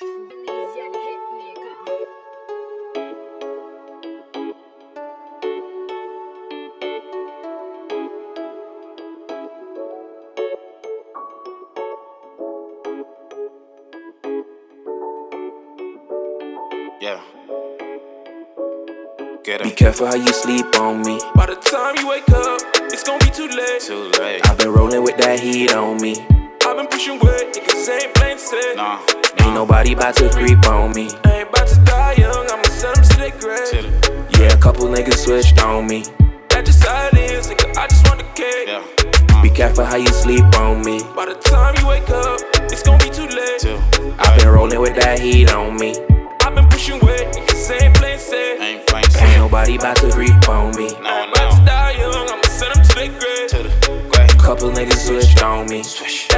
Indonesian hitmaker. Yeah. Get Be careful how you sleep on me. By the time you wake up, it's gonna be too late. Too late. I've been rolling with that heat on me. I've been pushing weight, niggas ain't plain sick. Nah. Ain't nobody about to creep on me. I ain't about to die young, I'ma send them to their grave. Yeah, a couple niggas switched on me. That's just how it is, nigga. I just want the cake. yeah. Be careful how you sleep on me. By the time you wake up, it's gonna be too late. Too. I've been rolling with that heat on me. I've been pushing weight, niggas ain't sick. Ain't plain Ain't sight. nobody about to creep on me. No, I ain't about to die young, I'ma send them to their grave. To the, grave. Couple niggas switched on me. Swish.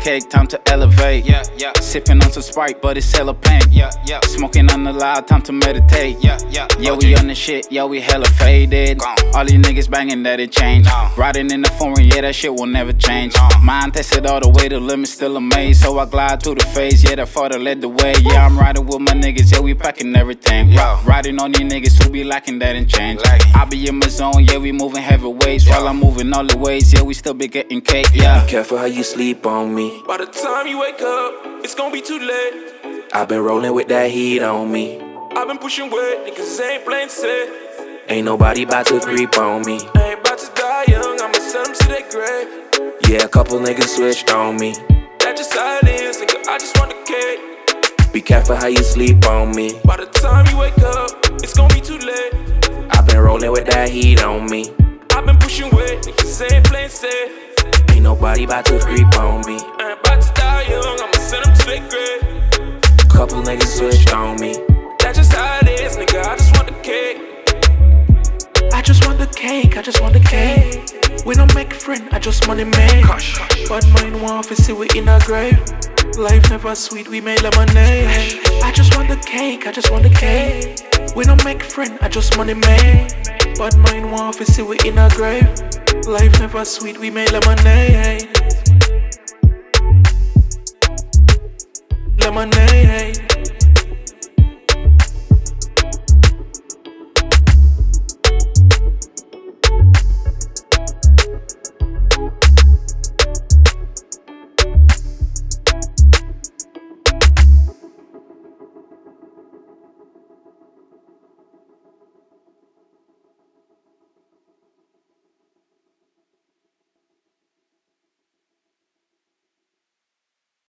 Cake, time to elevate. Yeah, yeah. Sipping on some Sprite, but it's hella pain. Yeah, yeah. Smoking on the loud, time to meditate. Yeah, yeah. Yeah, we on the shit, yeah, we hella faded. Gone. All these niggas banging that it changed. No. Riding in the foreign, yeah, that shit will never change. No. Mine tested all the way, the limit still amazed. So I glide through the phase, yeah, the father led the way. Yeah, I'm riding with my niggas, yeah, we packing everything. Yo. Riding on these niggas who be lacking that and change. Lacking. I be in my zone, yeah, we moving heavyweights. While I'm moving all the ways, yeah, we still be getting cake, yeah. Be careful how you sleep on me. By the time you wake up, it's gonna be too late. I've been rolling with that heat on me. I've been pushing weight, niggas ain't plain sick. Ain't nobody about to creep on me. I ain't about to die young, I'ma send them to their grave. Yeah, a couple niggas switched on me. That just how it is, nigga. I just want the cake. Be careful how you sleep on me. By the time you wake up, it's gonna be too late. I've been rolling with that heat on me. I've been pushing weight, niggas ain't plain sick. Ain't nobody about to creep on me. I ain't about to die young, I'ma send them to their grave. Couple niggas switched on me. That's just how it is, nigga. I just want the cake. I just want the cake, I just want the cake. We don't make friend, I just money make. But mine want to see we in a grave. Life never sweet, we made lemonade. I just want the cake, I just want the cake. We don't make friend, I just money make. But mine want to see we in a grave. Life never sweet, we made lemonade. lemonade